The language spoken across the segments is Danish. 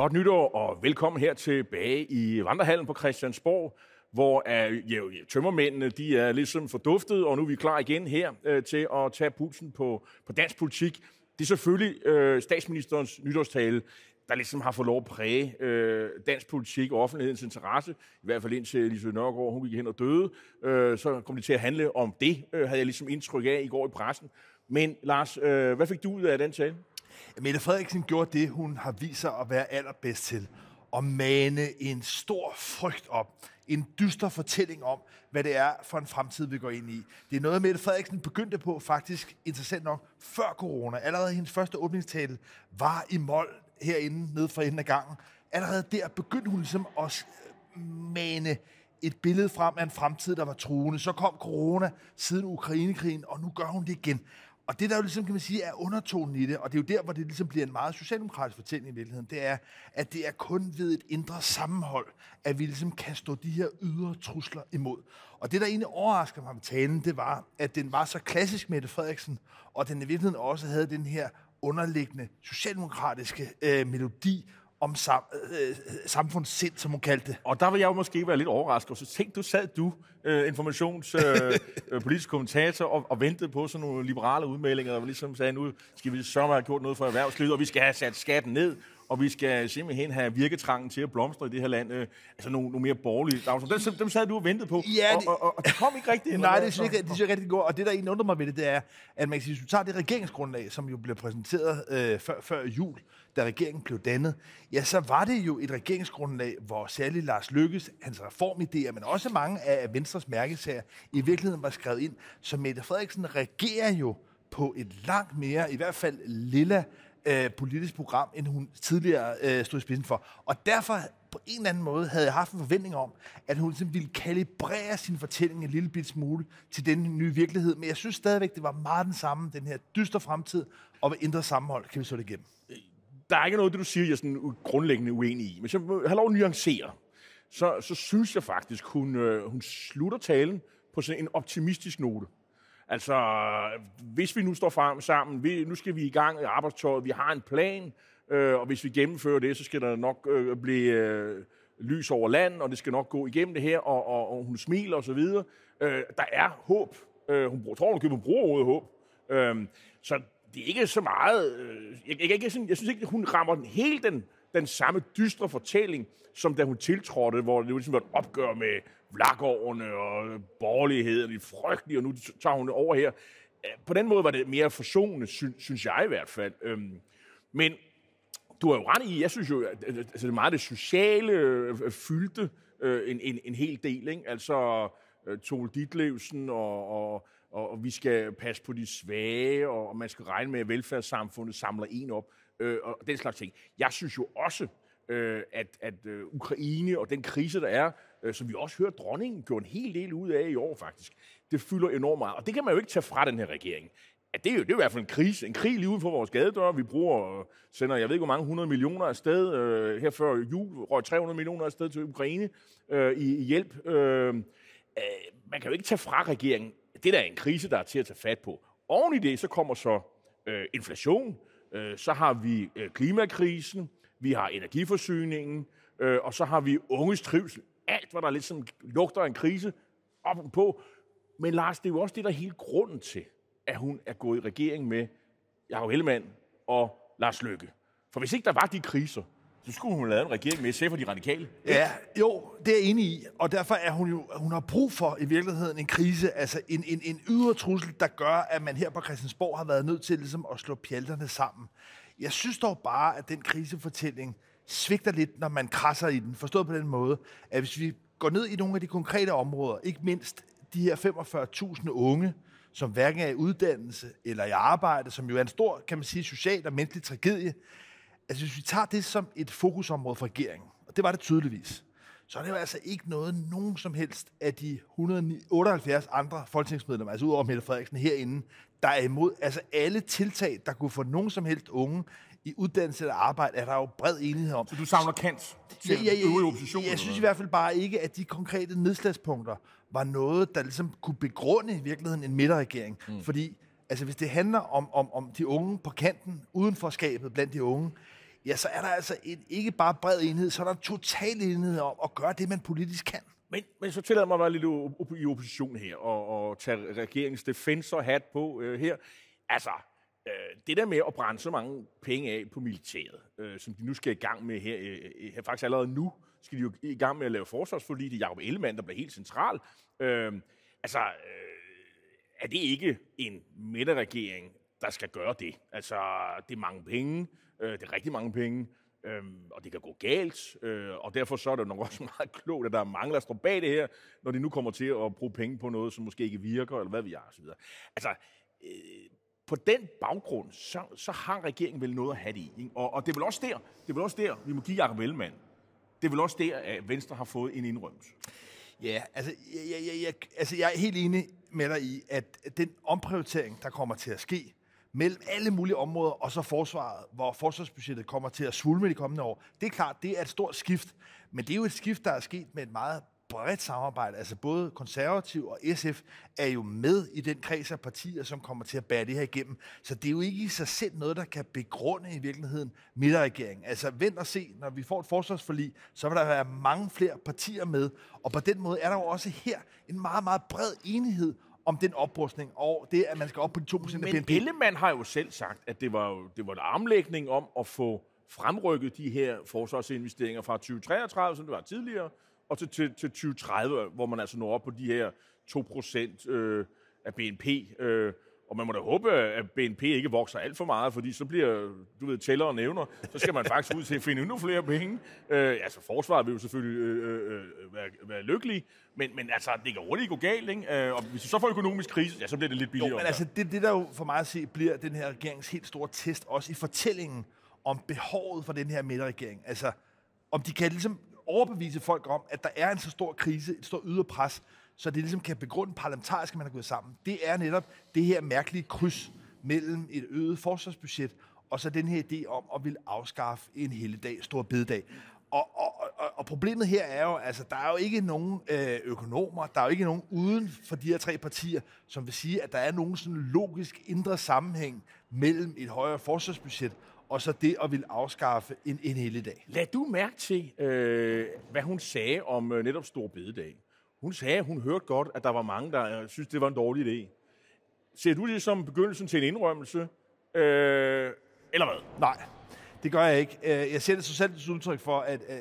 Godt nytår og velkommen her tilbage i Vandrehallen på Christiansborg, hvor uh, ja, tømmermændene de er ligesom forduftet, og nu er vi klar igen her uh, til at tage pulsen på, på dansk politik. Det er selvfølgelig uh, statsministerens nytårstale, der ligesom har fået lov at præge øh, dansk politik og offentlighedens interesse, i hvert fald indtil Lise Nørgaard hun gik hen og døde. øh, så kom det til at handle om det, øh, havde jeg ligesom indtryk af i går i pressen. Men Lars, øh, hvad fik du ud af den tale? Mette Frederiksen gjorde det, hun har vist sig at være allerbedst til. At mane en stor frygt op. En dyster fortælling om, hvad det er for en fremtid, vi går ind i. Det er noget, Mette Frederiksen begyndte på faktisk, interessant nok, før corona. Allerede hendes første åbningstale var i mål herinde, nede for enden af gangen. Allerede der begyndte hun ligesom at mane et billede frem af en fremtid, der var truende. Så kom corona siden Ukrainekrigen, og nu gør hun det igen. Og det, der jo ligesom, kan man sige, er undertonen i det, og det er jo der, hvor det ligesom bliver en meget socialdemokratisk fortælling i virkeligheden, det er, at det er kun ved et indre sammenhold, at vi ligesom kan stå de her ydre trusler imod. Og det, der egentlig overrasker mig med talen, det var, at den var så klassisk Mette Frederiksen, og den i virkeligheden også havde den her underliggende socialdemokratiske øh, melodi om sam, øh, samfundssind, som hun kaldte det. Og der vil jeg jo måske være lidt overrasket. Så tænk, du sad du, øh, informationspolitisk øh, politisk kommentator, og, og ventede på sådan nogle liberale udmeldinger, der ligesom sagde, nu skal vi så have gjort noget for erhvervslivet, og vi skal have sat skatten ned, og vi skal simpelthen have virketrangen til at blomstre i det her land. Øh, altså nogle, nogle mere borgerlige dagsordner. Dem, dem sad du og ventede på, Ja, og, og, og, og det kom ikke rigtigt. Nej, det er ikke, det er ikke rigtig godt. Og det, der egentlig undrer mig ved det, det er, at man kan sige, hvis du tager det regeringsgrundlag, som jo blev præsenteret øh, før, før jul, da regeringen blev dannet, ja, så var det jo et regeringsgrundlag, hvor særligt Lars Lykkes, hans reformidéer, men også mange af Venstres mærkesager, i virkeligheden var skrevet ind. Så Mette Frederiksen regerer jo på et langt mere, i hvert fald lilla, øh, politisk program, end hun tidligere øh, stod i spidsen for. Og derfor på en eller anden måde havde jeg haft en forventning om, at hun simpelthen ville kalibrere sin fortælling en lille bit smule til den nye virkelighed. Men jeg synes stadigvæk, det var meget den samme, den her dystre fremtid, og ved indre sammenhold kan vi så det igennem. Der er ikke noget, det du siger, jeg er sådan grundlæggende uenig i. Men så har lov at nuancere. Så, så synes jeg faktisk, hun, øh, hun slutter talen på sådan en optimistisk note. Altså, hvis vi nu står frem sammen, vi, nu skal vi i gang i arbejdstøjet, vi har en plan, øh, og hvis vi gennemfører det, så skal der nok øh, blive øh, lys over land, og det skal nok gå igennem det her, og, og, og hun smiler og så videre. Øh, der er håb. Øh, hun tror, hun, køber bruger ordet håb. Øh, så det er ikke så meget... Øh, jeg, jeg, jeg, jeg synes ikke, hun rammer den, hele den, den samme dystre fortælling, som da hun tiltrådte, hvor det ligesom var et opgør med vlakårene og borgerligheden, i frygtelige, og nu tager hun det over her. Øh, på den måde var det mere forsonende, synes jeg i hvert fald. Øhm, men du har jo ret i, jeg synes jo, at altså, det er meget det sociale øh, øh, fyldte en, en, en hel del. Ikke? Altså Tole Ditlevsen, og, og, og vi skal passe på de svage, og man skal regne med, at velfærdssamfundet samler en op, øh, og den slags ting. Jeg synes jo også, øh, at, at øh, Ukraine og den krise, der er, øh, som vi også hører dronningen gjorde en hel del ud af i år faktisk. Det fylder enormt meget, og det kan man jo ikke tage fra den her regering. At det, er jo, det er jo i hvert fald en krise, en krig lige uden for vores gadedør. Vi bruger, sender, jeg ved ikke hvor mange 100 millioner afsted. Øh, her før jul røg 300 millioner afsted til Ukraine øh, i, i hjælp. Øh, øh, man kan jo ikke tage fra regeringen. Det der er en krise, der er til at tage fat på. Oven i det, så kommer så øh, inflation. Øh, så har vi øh, klimakrisen. Vi har energiforsyningen. Øh, og så har vi unges trivsel alt, hvad der ligesom lugter af en krise, op på. Men Lars, det er jo også det, der er hele grunden til, at hun er gået i regering med Jacob Ellemann og Lars Løkke. For hvis ikke der var de kriser, så skulle hun lave en regering med SF for de radikale. Ja, jo, det er jeg enig i. Og derfor er hun jo, hun har brug for i virkeligheden en krise, altså en, en, en ydre trussel, der gør, at man her på Christiansborg har været nødt til ligesom at slå pjalterne sammen. Jeg synes dog bare, at den krisefortælling, svigter lidt, når man krasser i den. Forstået på den måde, at hvis vi går ned i nogle af de konkrete områder, ikke mindst de her 45.000 unge, som hverken er i uddannelse eller i arbejde, som jo er en stor, kan man sige, social og menneskelig tragedie. Altså hvis vi tager det som et fokusområde for regeringen, og det var det tydeligvis, så er det jo altså ikke noget, nogen som helst af de 178 andre folketingsmedlemmer, altså udover Mette Frederiksen herinde, der er imod. Altså alle tiltag, der kunne få nogen som helst unge i uddannelse eller arbejde, er der jo bred enighed om. Så du savner kant til ja, ja, ja, øvrige opposition? Jeg, synes i hvert fald bare ikke, at de konkrete nedslagspunkter var noget, der ligesom kunne begrunde i virkeligheden en midterregering. Mm. Fordi altså, hvis det handler om, om, om de unge på kanten, uden for skabet blandt de unge, ja, så er der altså et, ikke bare bred enhed, så er der en total enhed om at gøre det, man politisk kan. Men, men så tillader mig at være lidt op- i opposition her, og, og tage regeringens defensor-hat på øh, her. Altså, øh, det der med at brænde så mange penge af på militæret, øh, som de nu skal i gang med her, øh, øh, her faktisk allerede nu, skal de jo i gang med at lave forsvarsforlig. Det er Jacob Ellemann, der bliver helt central. Øh, altså, øh, er det ikke en midterregering, der skal gøre det? Altså, det er mange penge, øh, det er rigtig mange penge, øh, og det kan gå galt, øh, og derfor så er det nok også meget klogt, at der er mange, der står bag det her, når de nu kommer til at bruge penge på noget, som måske ikke virker, eller hvad vi har, osv. Altså, øh, på den baggrund, så, så har regeringen vel noget at have det i. Ikke? Og, og det er vel også der, det er vel også der, vi må give Jacob Ellemann. Det er vel også der, at Venstre har fået en indrømmelse. Ja, altså jeg, jeg, jeg, altså jeg er helt enig med dig i, at den omprioritering, der kommer til at ske, mellem alle mulige områder, og så forsvaret, hvor forsvarsbudgettet kommer til at svulme de kommende år. Det er klart, det er et stort skift, men det er jo et skift, der er sket med et meget bredt samarbejde. Altså både konservativ og SF er jo med i den kreds af partier, som kommer til at bære det her igennem. Så det er jo ikke i sig selv noget, der kan begrunde i virkeligheden midterregeringen. Altså vent og se, når vi får et forsvarsforlig, så vil der være mange flere partier med. Og på den måde er der jo også her en meget, meget bred enighed om den oprustning, og det, at man skal op på de 2% af Men BNP. Ellemann har jo selv sagt, at det var, jo- det var en armlægning om at få fremrykket de her forsvarsinvesteringer fra 2033, som det var tidligere, og til, til, til 2030, hvor man altså når op på de her 2% øh, af BNP. Øh, og man må da håbe, at BNP ikke vokser alt for meget, fordi så bliver, du ved, tæller og nævner, så skal man faktisk ud til at finde endnu flere penge. Øh, altså, forsvaret vil jo selvfølgelig øh, øh, øh, være, være lykkelig, men, men altså, det kan hurtigt gå galt, ikke? Øh, og hvis vi så får økonomisk krise, ja, så bliver det lidt billigere. Jo, men altså, det, det der jo for mig at se bliver den her regerings helt store test, også i fortællingen om behovet for den her midterregering. Altså, om de kan ligesom overbevise folk om, at der er en så stor krise, et stort ydre pres, så det ligesom kan begrunde parlamentarisk, at man er gået sammen. Det er netop det her mærkelige kryds mellem et øget forsvarsbudget og så den her idé om at ville afskaffe en helligdag, stor bededag. Og, og, og, og problemet her er jo, altså, der er jo ikke nogen øh, økonomer, der er jo ikke nogen uden for de her tre partier, som vil sige, at der er nogen sådan logisk indre sammenhæng mellem et højere forsvarsbudget og så det at ville afskaffe en, en helligdag. Lad du mærke til, øh, hvad hun sagde om øh, netop Stor Bededag. Hun sagde, at hun hørte godt, at der var mange, der øh, synes, det var en dårlig idé. Ser du det som begyndelsen til en indrømmelse? Øh, eller hvad? Nej, det gør jeg ikke. Øh, jeg ser det så selv som udtryk for, at øh,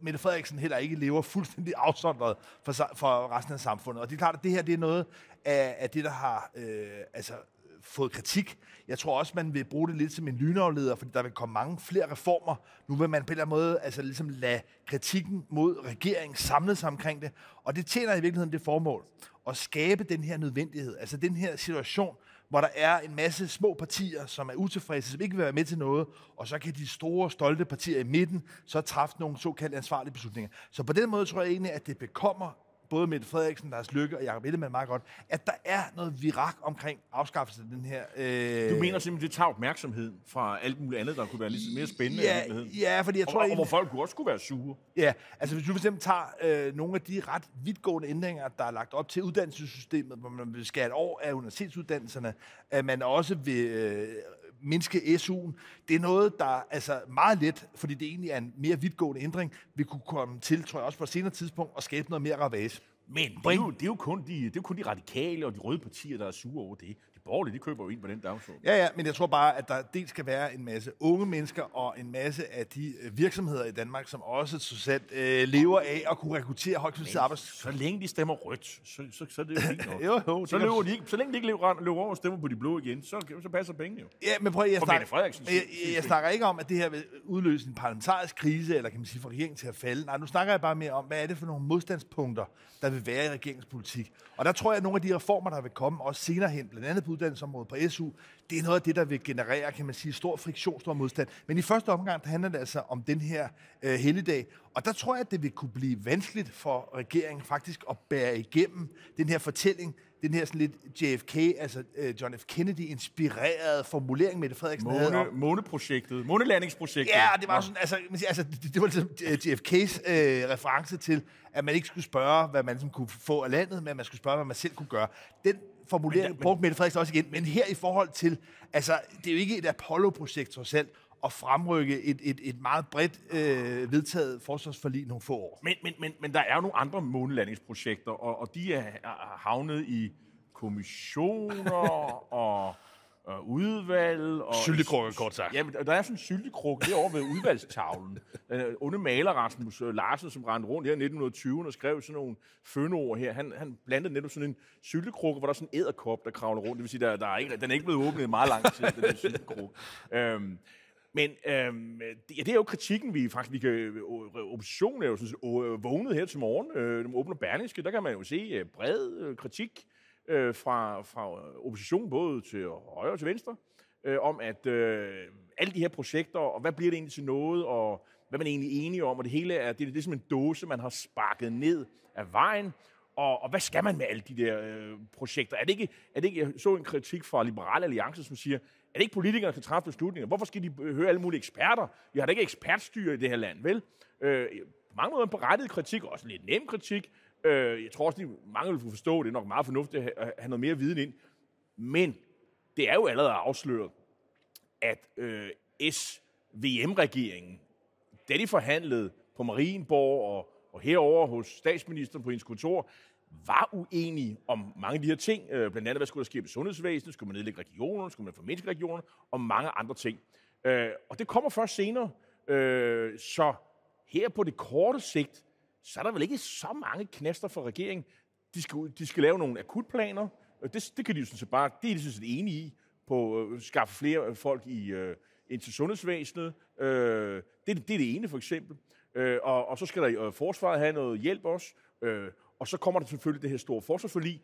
Mette Frederiksen heller ikke lever fuldstændig afsondret for, for resten af samfundet. Og det er klart, at det her det er noget af, af det, der har øh, altså, fået kritik. Jeg tror også, man vil bruge det lidt som en lynafleder, fordi der vil komme mange flere reformer. Nu vil man på en eller anden måde altså, ligesom lade kritikken mod regeringen samle sig omkring det. Og det tjener i virkeligheden det formål at skabe den her nødvendighed, altså den her situation, hvor der er en masse små partier, som er utilfredse, som ikke vil være med til noget, og så kan de store, stolte partier i midten så træffe nogle såkaldte ansvarlige beslutninger. Så på den måde tror jeg egentlig, at det bekommer både Mette Frederiksen, Lars Lykke og Jacob Ellemann meget godt, at der er noget virak omkring afskaffelsen af den her... Øh, Du mener simpelthen, det tager opmærksomhed fra alt muligt andet, der kunne være lidt mere spændende ja, ja, fordi jeg Og, tror og, og hvor folk kunne også kunne være sure. Ja, altså hvis du for eksempel tager øh, nogle af de ret vidtgående ændringer, der er lagt op til uddannelsessystemet, hvor man vil skære et år af universitetsuddannelserne, at man også vil øh, mindske SU'en, det er noget, der altså meget let, fordi det egentlig er en mere vidtgående ændring, vi kunne komme til, tror jeg også på et senere tidspunkt, og skabe noget mere ravage. Men det er, jo, det, er jo kun de, det er jo kun de radikale og de røde partier, der er sure over det. Borgerlige, de køber jo ind på den dagsorden. Ja, ja, men jeg tror bare, at der dels skal være en masse unge mennesker og en masse af de øh, virksomheder i Danmark, som også socialt øh, lever af at kunne rekruttere højkvalificeret arbejds... Så længe de stemmer rødt, så, så, så er det jo fint nok. Jo, jo, så, løber de ikke, så længe de ikke løber, løber over og stemmer på de blå igen, så, så passer pengene jo. Ja, men prøv jeg, For snakker, Frederiksen, jeg, jeg, jeg snakker ikke om, at det her vil udløse en parlamentarisk krise, eller kan man sige, få regeringen til at falde. Nej, nu snakker jeg bare mere om, hvad er det for nogle modstandspunkter, der vil være i regeringspolitik. Og der tror jeg, at nogle af de reformer, der vil komme også senere hen, blandt andet på uddannelsesområdet på SU, det er noget af det, der vil generere, kan man sige, stor friktion, stor modstand. Men i første omgang, der handler det altså om den her øh, helligdag. Og der tror jeg, at det vil kunne blive vanskeligt for regeringen faktisk at bære igennem den her fortælling, den her sådan lidt JFK, altså øh, John F. Kennedy-inspirerede formulering, Mette Frederiksen havde Måne, om, måneprojektet, månelandingsprojektet. Ja, det var sådan, altså, altså det, det var ligesom øh, JFK's øh, reference til, at man ikke skulle spørge, hvad man ligesom kunne få af landet, men at man skulle spørge, hvad man selv kunne gøre. Den formulering brugte Mette Frederiksen også igen, men her i forhold til, altså, det er jo ikke et Apollo-projekt trods alt, at fremrykke et, et, et meget bredt øh, vedtaget forsvarsforlig nogle få år. Men, men, men, men der er jo nogle andre månelandingsprojekter, og, og de er, er havnet i kommissioner og, og udvalg. Og, Syltekrukke, kort sagt. Ja, men der er sådan en syltekrukke derovre ved udvalgstavlen. Den øh, onde maler Rasmus øh, Larsen, som rendte rundt her i 1920 og skrev sådan nogle fønord her. Han, han blandede netop sådan en syltekrukke, hvor der er sådan en æderkop, der kravler rundt. Det vil sige, der, der er ikke, den er ikke blevet åbnet i meget lang tid, den syltekrukke. Øhm, men øhm, det, ja, det er jo kritikken, vi faktisk, vi kan, øh, oppositionen er jo sådan, øh, vågnet her til morgen, øh, de åbner Berlingske, der kan man jo se øh, bred øh, kritik øh, fra, fra oppositionen, både til højre og til venstre, øh, om at øh, alle de her projekter, og hvad bliver det egentlig til noget, og hvad man er egentlig enige om, og det hele er, det er som en dåse, man har sparket ned af vejen, og, og hvad skal man med alle de der øh, projekter? Er det, ikke, er det ikke, jeg så en kritik fra Liberale Alliance, som siger, er det ikke politikere, der skal træffe beslutninger? Hvorfor skal de øh, høre alle mulige eksperter? Vi har da ikke ekspertstyre i det her land, vel? Øh, på mange måder en berettiget kritik, også en lidt nem kritik. Øh, jeg tror også, at mange vil forstå, det er nok meget fornuftigt at have noget mere viden ind. Men det er jo allerede afsløret, at øh, SVM-regeringen, da de forhandlede på Marienborg og, og herover hos statsministeren på hendes kontor, var uenige om mange af de her ting. Øh, blandt andet, hvad skulle der ske med sundhedsvæsenet? Skulle man nedlægge regionerne? Skulle man formindske regionerne? Og mange andre ting. Øh, og det kommer først senere. Øh, så her på det korte sigt, så er der vel ikke så mange knaster for regeringen. De skal, de skal lave nogle akutplaner. Øh, det, det kan de jo sådan set bare, det er de sådan set enige i, på at skaffe flere øh, folk i, uh, ind til sundhedsvæsenet. Det, det er det ene for eksempel. Uh, og, og så skal der forsvaret have noget hjælp også. Uh, og så kommer der selvfølgelig det her store forsvarsforlig,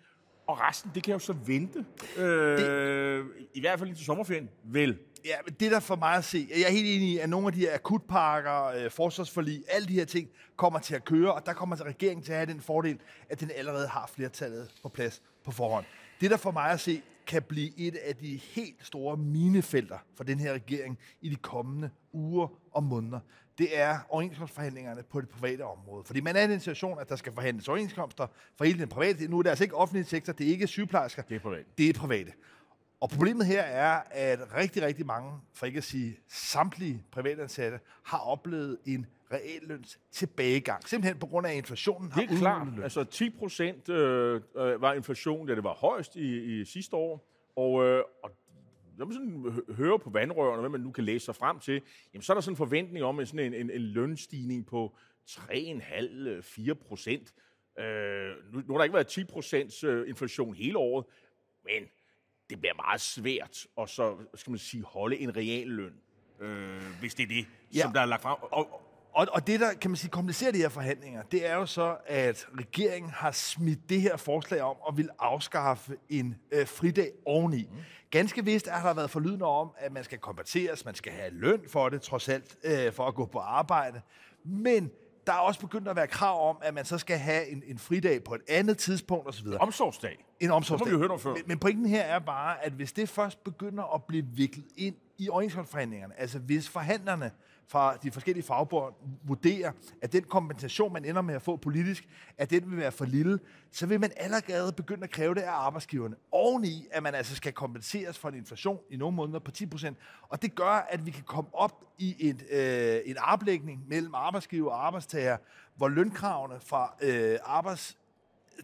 og resten, det kan jo så vente. Øh, det... I hvert fald til sommerferien, vel? Ja, men det der for mig at se, jeg er helt enig i, at nogle af de her akutpakker, øh, forsvarsforlig, alle de her ting kommer til at køre, og der kommer til regeringen til at have den fordel, at den allerede har flertallet på plads på forhånd. Det der for mig at se, kan blive et af de helt store minefelter for den her regering i de kommende uger og måneder det er overenskomstforhandlingerne på det private område. Fordi man er i den situation, at der skal forhandles overenskomster for hele den private. Nu er det altså ikke offentlig sektor, det er ikke sygeplejersker. Det er private. Det er private. Og problemet her er, at rigtig, rigtig mange, for ikke at sige samtlige privatansatte, har oplevet en reelløns tilbagegang. Simpelthen på grund af inflationen. Det er klart. Altså 10 procent øh, øh, var inflation, da det var højst i, i sidste år. Og, øh, og når man sådan hører på vandrørene, hvad man nu kan læse sig frem til, jamen så er der sådan en forventning om en, sådan en, en, en lønstigning på 3,5-4 procent. Øh, nu, nu har der ikke været 10 procents øh, inflation hele året, men det bliver meget svært at så, skal man sige, holde en reel løn, øh, hvis det er det, ja. som der er lagt frem. Og, og, og det, der kan man sige komplicerer de her forhandlinger, det er jo så, at regeringen har smidt det her forslag om og vil afskaffe en øh, fridag oveni. Mm. Ganske vist har der været forlydende om, at man skal kompenseres, man skal have løn for det, trods alt, øh, for at gå på arbejde. Men der er også begyndt at være krav om, at man så skal have en, en fridag på et andet tidspunkt osv. Omsorgsdag. En omsorgsdag. Det har vi jo hørt om før. Men, men pointen her er bare, at hvis det først begynder at blive viklet ind i overenskomstforhandlingerne, altså hvis forhandlerne fra de forskellige fagbord vurderer, at den kompensation, man ender med at få politisk, at den vil være for lille, så vil man allerede begynde at kræve det af arbejdsgiverne. Oveni, at man altså skal kompenseres for en inflation i nogle måneder på 10%. Og det gør, at vi kan komme op i et, øh, en oplægning mellem arbejdsgiver og arbejdstager, hvor lønkravene fra øh, arbejds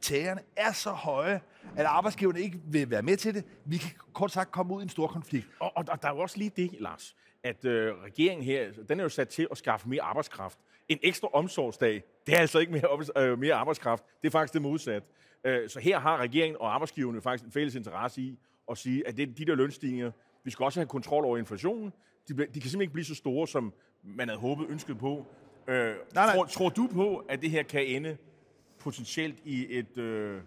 tagerne er så høje, at arbejdsgiverne ikke vil være med til det. Vi kan kort sagt komme ud i en stor konflikt. Og, og, og der er jo også lige det, Lars at øh, regeringen her, den er jo sat til at skaffe mere arbejdskraft. En ekstra omsorgsdag, det er altså ikke mere, øh, mere arbejdskraft. Det er faktisk det modsat. Øh, så her har regeringen og arbejdsgiverne faktisk en fælles interesse i at sige, at det, de der lønstigninger, vi skal også have kontrol over inflationen. De, de kan simpelthen ikke blive så store, som man havde håbet, ønsket på. Øh, nej, nej. Tror, tror du på, at det her kan ende potentielt i et, øh,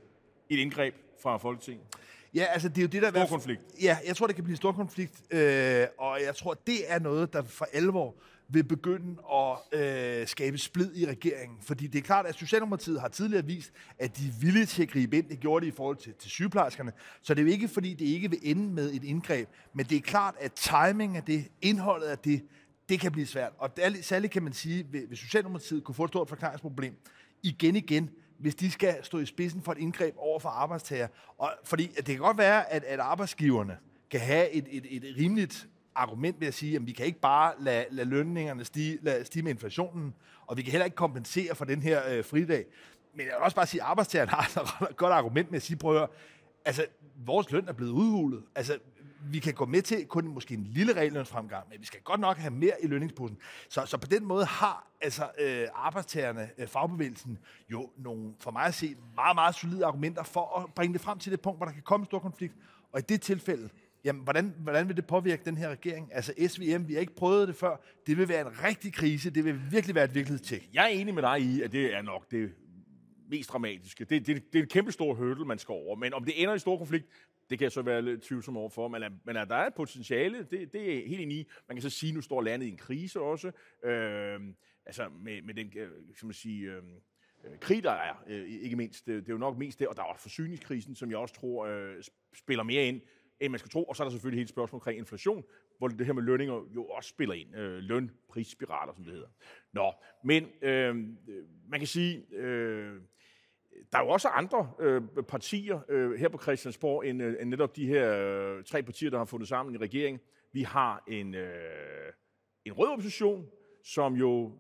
et indgreb fra Folketinget? Ja, altså det er jo det, der... Stor konflikt. Ja, jeg tror, det kan blive en stor konflikt, øh, og jeg tror, det er noget, der for alvor vil begynde at øh, skabe splid i regeringen. Fordi det er klart, at Socialdemokratiet har tidligere vist, at de er villige til at gribe ind. Det gjorde de i forhold til, til sygeplejerskerne. Så det er jo ikke, fordi det ikke vil ende med et indgreb. Men det er klart, at timing af det, indholdet af det, det kan blive svært. Og særligt kan man sige, hvis Socialdemokratiet kunne få et stort forklaringsproblem, igen igen, hvis de skal stå i spidsen for et indgreb over for arbejdstager. Og, fordi det kan godt være, at, at arbejdsgiverne kan have et, et, et rimeligt argument ved at sige, at vi kan ikke bare lade, lade lønningerne stige, lade stige med inflationen, og vi kan heller ikke kompensere for den her øh, fridag. Men jeg vil også bare sige, at arbejdstageren har et godt argument med at sige, prøv at høre, altså, vores løn er blevet udhulet. Altså, vi kan gå med til kun måske en lille reglønsfremgang, men vi skal godt nok have mere i lønningsposen. Så, så på den måde har altså, øh, arbejdstagerne, øh, fagbevægelsen, jo nogle, for mig at se, meget, meget solide argumenter for at bringe det frem til det punkt, hvor der kan komme en stor konflikt. Og i det tilfælde, jamen, hvordan, hvordan vil det påvirke den her regering? Altså SVM, vi har ikke prøvet det før. Det vil være en rigtig krise. Det vil virkelig være et virkelighedstjek. Jeg er enig med dig i, at det er nok det mest dramatiske. Det, det, det er en kæmpe stor hurdle, man skal over. Men om det ender i stor konflikt, det kan jeg så være lidt tvivlsom overfor, men, men at der er et potentiale, det, det er helt enig i. Man kan så sige, at nu står landet i en krise også, øh, altså med, med den, øh, skal man sige, øhm, øh, krig, der er, øh, ikke mindst. Det, det er jo nok mest det, og der er forsyningskrisen, som jeg også tror øh, spiller mere ind, end man skal tro. Og så er der selvfølgelig hele spørgsmålet omkring inflation, hvor det her med lønninger jo også spiller ind. Øh, løn, prisspiraler, som det hedder. Nå, men øh, man kan sige... Øh, der er jo også andre øh, partier øh, her på Christiansborg, end, øh, end netop de her øh, tre partier, der har fundet sammen i regeringen. Vi har en, øh, en rød opposition, som jo,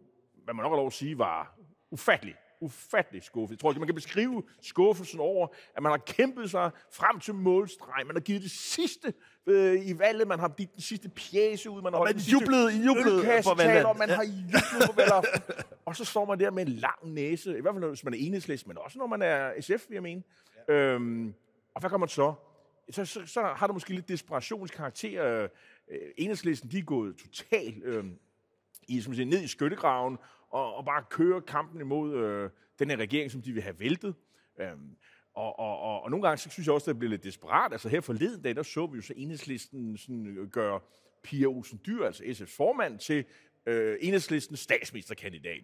hvad man nok har lov at sige, var ufattelig ufattelig skuffet. Jeg tror ikke, man kan beskrive skuffelsen over, at man har kæmpet sig frem til målstreg. Man har givet det sidste øh, i valget. Man har givet den sidste pjæse ud. Man har og man jublede, jublede for valget. Og man har jublet på valget. og så står man der med en lang næse. I hvert fald, hvis man er enhedslist, men også når man er SF, vil jeg mene. Ja. Øhm, og hvad kommer man så? Så, så, så har du måske lidt desperationskarakter. Øh, enhedslisten, de er gået totalt øh, i, som siger, ned i skyttegraven, og, og bare køre kampen imod øh, den her regering, som de vil have væltet. Øhm, og, og, og, og nogle gange så synes jeg også, at det bliver lidt desperat. Altså her forleden dag, der så vi jo så enhedslisten sådan, gør gøre Pia Olsen Dyr, altså SF's formand, til øh, enhedslistens statsministerkandidat.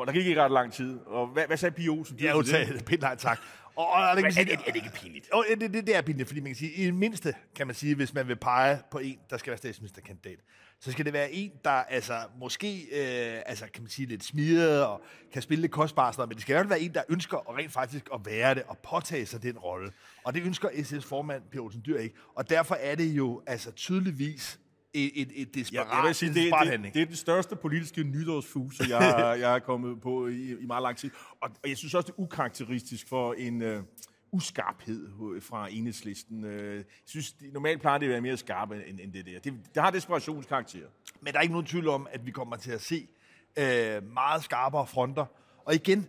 Og der gik ikke ret lang tid. Og hvad, hvad sagde Pia Olsen? Ja, sagde pænt nej tak. Og, og, og det kan sige, er, er, er, det ikke pinligt? Og, det, det, det er pinligt, fordi man kan sige, i det mindste kan man sige, hvis man vil pege på en, der skal være statsministerkandidat, så skal det være en, der altså, måske øh, altså, kan man sige, lidt smidet og kan spille lidt kostbart, men det skal jo være en, der ønsker at rent faktisk at være det og påtage sig den rolle. Og det ønsker SS formand, Per Olsen Dyr, ikke. Og derfor er det jo altså tydeligvis et, et, et desperat, ja, jeg vil sige, det, det, det er den største politiske nytårsfuse, jeg, jeg er kommet på i, i meget lang tid. Og, og jeg synes også, det er ukarakteristisk for en... Øh, uskarphed fra enhedslisten. Øh, jeg synes, normalt plejer det at være mere skarpe end, end det der. Det, det har desperationskarakter. Men der er ikke nogen tvivl om, at vi kommer til at se øh, meget skarpere fronter. Og igen,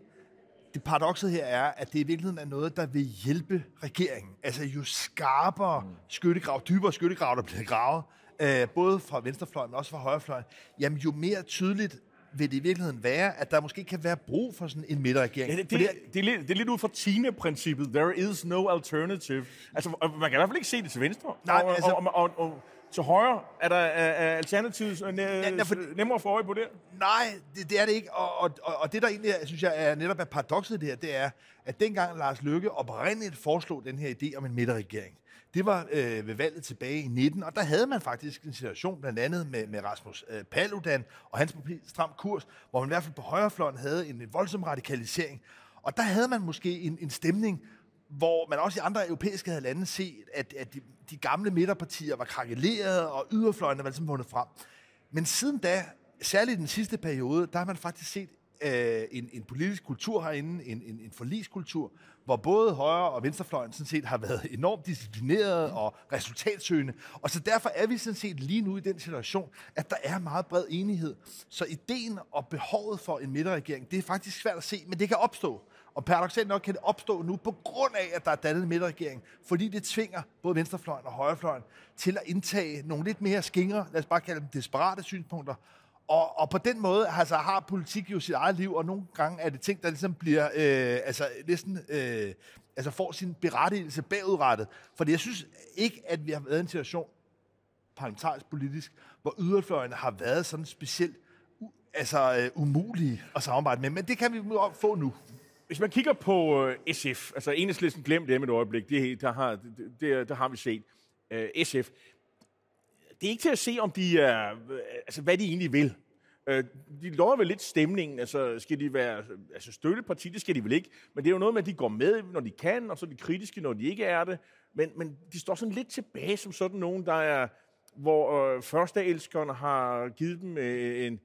det paradokset her er, at det i virkeligheden er noget, der vil hjælpe regeringen. Altså jo skarpere mm. skyttegrav, dybere skyttegrav, der bliver gravet, øh, både fra venstrefløjen, men også fra højrefløjen, jamen jo mere tydeligt vil det i virkeligheden være, at der måske kan være brug for sådan en midterregering? Ja, det, det, det, det, er lidt, det er lidt ud fra Tine-princippet. There is no alternative. Altså, man kan i hvert fald ikke se det til venstre. Nej, og, altså, og, og, og, og, til højre, er der er alternativet næ- ja, for, nemmere at få øje på det? Nej, det, det er det ikke. Og, og, og det, der egentlig synes jeg er netop er paradokset det her, det er, at dengang Lars Løkke oprindeligt foreslog den her idé om en midterregering, det var øh, ved valget tilbage i 19, og der havde man faktisk en situation, blandt andet med, med Rasmus øh, Paludan og hans stram kurs, hvor man i hvert fald på højrefløjen havde en, en voldsom radikalisering. Og der havde man måske en, en stemning, hvor man også i andre europæiske lande set, at, at de, de gamle midterpartier var krakeleret, og yderfløjene var ligesom vundet frem. Men siden da, særligt i den sidste periode, der har man faktisk set øh, en, en politisk kultur herinde, en, en, en forliskultur, hvor både højre- og venstrefløjen sådan set har været enormt disciplineret og resultatsøgende. Og så derfor er vi sådan set lige nu i den situation, at der er meget bred enighed. Så ideen og behovet for en midterregering, det er faktisk svært at se, men det kan opstå. Og paradoxalt nok kan det opstå nu på grund af, at der er dannet en midterregering, fordi det tvinger både venstrefløjen og højrefløjen til at indtage nogle lidt mere skingre, lad os bare kalde dem desperate synspunkter, og, og på den måde altså, har politik jo sit eget liv, og nogle gange er det ting, der ligesom bliver øh, altså, næsten øh, altså får sin berettigelse bagudrettet. Fordi jeg synes ikke, at vi har været i en situation, parlamentarisk politisk, hvor yderfløjene har været sådan specielt altså, øh, umulige at samarbejde med. Men det kan vi få nu. Hvis man kigger på øh, SF, altså enhedslisten glem det med et øjeblik, det, der, har, det, der har vi set. Øh, SF, det er ikke til at se, om de er, øh, altså, hvad de egentlig vil. Øh, de lover vel lidt stemningen, altså skal de være altså støtteparti, det skal de vel ikke, men det er jo noget med, at de går med, når de kan, og så er de kritiske, når de ikke er det, men, men de står sådan lidt tilbage som sådan nogen, der er hvor øh, førsteelskerne har givet dem øh, en,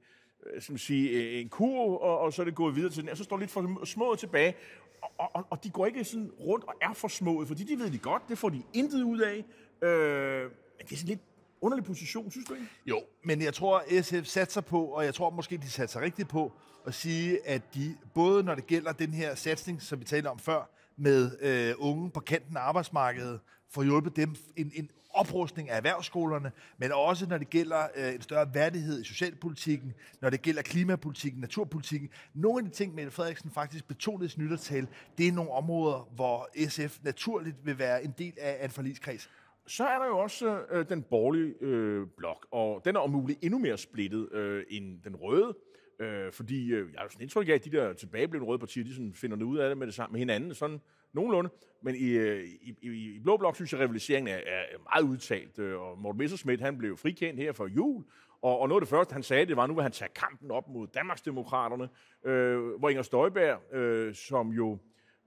øh, som sige, øh, en kur, og, og så er det gået videre til den, og så står lidt for små tilbage, og, og, og de går ikke sådan rundt og er for små, fordi de ved de godt, det får de intet ud af. Øh, men det er sådan lidt underlig position, synes du ikke? Jo, men jeg tror, SF satser på, og jeg tror måske, de satser rigtigt på, at sige, at de, både når det gælder den her satsning, som vi talte om før, med øh, unge på kanten af arbejdsmarkedet, får hjulpet dem en, en oprustning af erhvervsskolerne, men også når det gælder øh, en større værdighed i socialpolitikken, når det gælder klimapolitikken, naturpolitikken. Nogle af de ting, Mette Frederiksen faktisk betonede i sin nytårstale, det er nogle områder, hvor SF naturligt vil være en del af en forligskreds. Så er der jo også øh, den borgerlige øh, blok, og den er om muligt endnu mere splittet øh, end den røde. Øh, fordi øh, jeg har sådan indtryk af, at de der tilbageblivende røde partier, de sådan finder ud af det med det samme med hinanden, sådan nogenlunde. Men i, øh, i, i, i Blå Blok synes jeg, at rivaliseringen er, er meget udtalt. Øh, og Morten Messerschmidt, han blev frikendt her for jul. Og, og noget af det første, han sagde, det var, at nu vil han tage kampen op mod Danmarksdemokraterne, øh, hvor Inger Støjberg, øh, som jo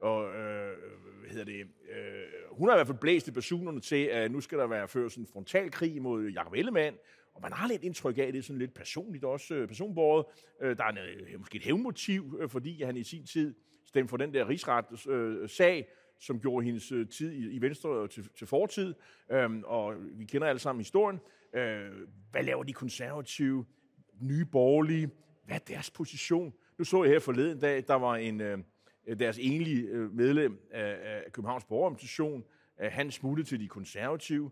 og, øh, hvad hedder det, øh, hun har i hvert fald blæst i personerne til, at nu skal der være ført sådan en frontalkrig mod Jacob Ellemann, og man har lidt indtryk af, at det er sådan lidt personligt også, øh, personbordet. Øh, der er en, øh, måske et hævnmotiv, øh, fordi han i sin tid stemte for den der rigsret øh, sag, som gjorde hendes øh, tid i, i Venstre til, til fortid. Øhm, og vi kender alle sammen historien. Øh, hvad laver de konservative, nye borgerlige? Hvad er deres position? Nu så jeg her forleden dag, der var en øh, Øh, deres enlige øh, medlem af, Københavns Borgerorganisation. Han smuttede til de konservative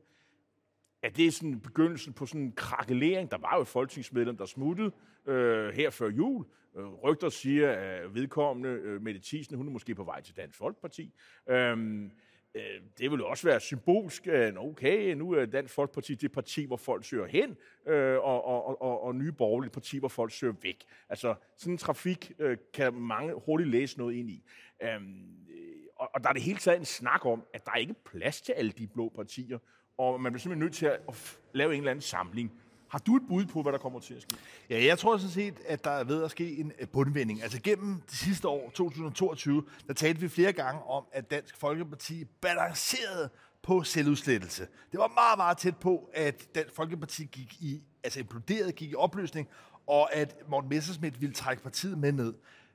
er det sådan begyndelsen på sådan en krakelering? Der var jo et folketingsmedlem, der smuttede øh, her før jul. Øh, rygter siger, at vedkommende, øh, Mette Thiesen, hun er måske på vej til Dansk Folkeparti. Øh, Øh, det vil også være symbolsk, okay, nu er Dansk Folkeparti det parti, hvor folk søger hen, øh, og, og, og, og nye borgerlige parti, hvor folk søger væk. Altså, sådan en trafik øh, kan mange hurtigt læse noget ind i. Øhm, og, og der er det hele taget en snak om, at der er ikke plads til alle de blå partier, og man bliver simpelthen nødt til at lave en eller anden samling. Har du et bud på, hvad der kommer til at ske? Ja, jeg tror sådan set, at der er ved at ske en øh, bundvending. Altså gennem det sidste år, 2022, der talte vi flere gange om, at Dansk Folkeparti balancerede på selvudslettelse. Det var meget, meget tæt på, at Dansk Folkeparti gik i, altså imploderede, gik i opløsning, og at Morten Messersmith ville trække partiet med ned.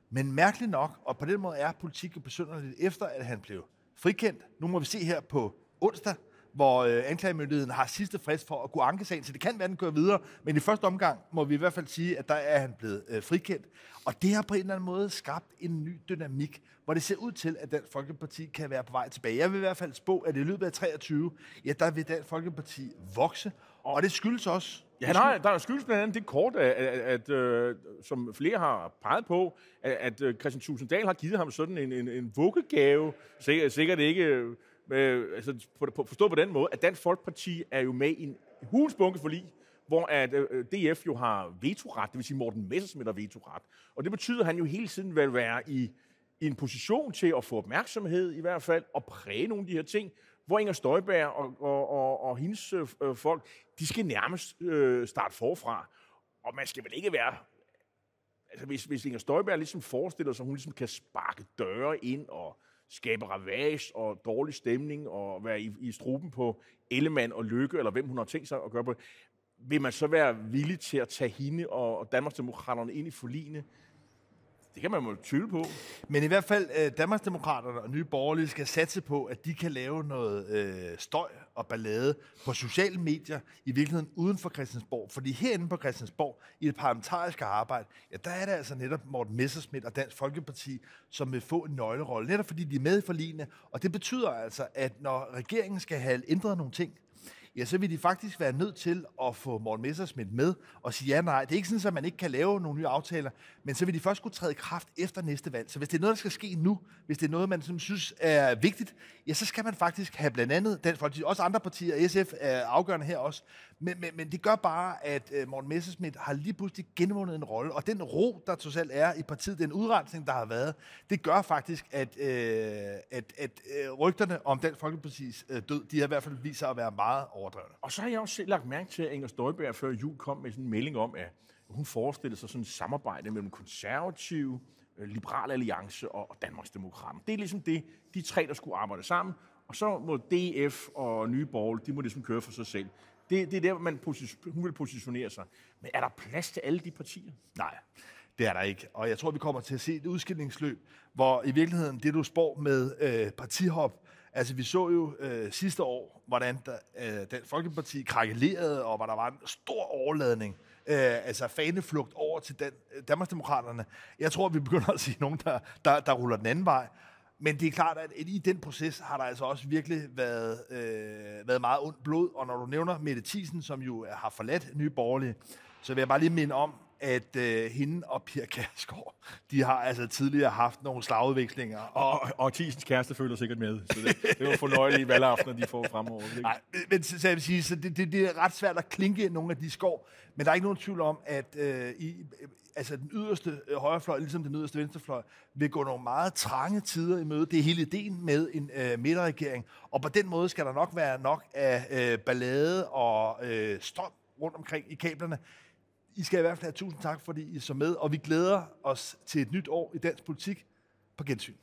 Men mærkeligt nok, og på den måde er politik jo besynderligt efter, at han blev frikendt. Nu må vi se her på onsdag, hvor øh, anklagemyndigheden har sidste frist for at kunne anke sagen, så det kan være, den kører videre, men i første omgang må vi i hvert fald sige, at der er han blevet øh, frikendt. Og det har på en eller anden måde skabt en ny dynamik, hvor det ser ud til, at Dansk Folkeparti kan være på vej tilbage. Jeg vil i hvert fald spå, at i løbet af 23, ja, der vil Dansk Folkeparti vokse, og det skyldes også Ja, nej, der er skyldes blandt andet det kort, at, at, at øh, som flere har peget på, at, at øh, Christian Tusinddal har givet ham sådan en, en, en vuggegave. Sikkert, sikkert ikke øh, øh, altså, på, på, forstået på den måde, at Dansk Folkeparti er jo med i en hulsbunke forlig, hvor at, øh, øh DF jo har vetoret, det vil sige Morten Messersmith har vetoret. Og det betyder, at han jo hele tiden vil være i, i en position til at få opmærksomhed i hvert fald, og præge nogle af de her ting, hvor Inger Støjberg og, og, og, og hendes øh, øh folk, de skal nærmest øh, starte forfra. Og man skal vel ikke være... Altså, hvis, hvis Inger Støjberg ligesom forestiller sig, at hun ligesom kan sparke døre ind og skabe ravage og dårlig stemning og være i, i struben på Ellemann og Lykke, eller hvem hun har tænkt sig at gøre på vil man så være villig til at tage hende og, og Danmarksdemokraterne ind i forligene? Det kan man jo tvivle på. Men i hvert fald, øh, Danmarksdemokraterne og Nye Borgerlige skal satse på, at de kan lave noget øh, støj og ballade på sociale medier, i virkeligheden uden for Christiansborg. Fordi herinde på Christiansborg, i det parlamentariske arbejde, ja, der er det altså netop Morten Messerschmidt og Dansk Folkeparti, som vil få en nøglerolle. Netop fordi de er med i forligene. Og det betyder altså, at når regeringen skal have ændret nogle ting, ja, så vil de faktisk være nødt til at få Morten Messersmith med og sige ja, nej. Det er ikke sådan, at man ikke kan lave nogle nye aftaler, men så vil de først kunne træde i kraft efter næste valg. Så hvis det er noget, der skal ske nu, hvis det er noget, man synes er vigtigt, ja, så skal man faktisk have blandt andet Dansk Folkeparti, også andre partier, SF er afgørende her også, men, men, men det gør bare, at øh, Morten Messersmith har lige pludselig genvundet en rolle, og den ro, der trods alt er i partiet, den udrensning, der har været, det gør faktisk, at, øh, at, at øh, rygterne om Dansk Folkeparti's øh, død, de har i hvert fald vist sig at være meget overdrevne. Og så har jeg også selv lagt mærke til, at Inger Støjberg før jul kom med sådan en melding om, at hun forestillede sig sådan et samarbejde mellem konservative, øh, Liberal Alliance og, Danmarksdemokraterne. Det er ligesom det, de tre, der skulle arbejde sammen, og så må DF og Nye Borgerlige, de må ligesom køre for sig selv. Det, det er der, man position, hun vil positionere sig. Men er der plads til alle de partier? Nej, det er der ikke. Og jeg tror, vi kommer til at se et udskillingsløb, hvor i virkeligheden det, du spår med øh, partihop, altså vi så jo øh, sidste år, hvordan der, øh, den Folkeparti krakkelerede, og hvor der var en stor overladning, øh, altså faneflugt over til den, øh, Danmarksdemokraterne. Jeg tror, vi begynder at se nogen, der, der, der ruller den anden vej. Men det er klart, at i den proces har der altså også virkelig været, øh, været meget ondt blod. Og når du nævner Mette Thiesen, som jo har forladt Nye Borgerlige, så vil jeg bare lige minde om, at øh, hende og Pia Kærsgaard, de har altså tidligere haft nogle slagudvekslinger. Og, og, og Thiesens kæreste føler sikkert med, så det, det var fornøjelige valgaftener, de får fremover. Nej, men så jeg vil sige, så det, det, det er ret svært at klinke nogle af de skår, men der er ikke nogen tvivl om, at øh, i, altså den yderste øh, højrefløj, ligesom den yderste venstrefløj, vil gå nogle meget trange tider i møde. Det er hele ideen med en øh, midterregering, og på den måde skal der nok være nok af øh, ballade og øh, strøm rundt omkring i kablerne. I skal i hvert fald have tusind tak, fordi I så med, og vi glæder os til et nyt år i dansk politik på gensyn.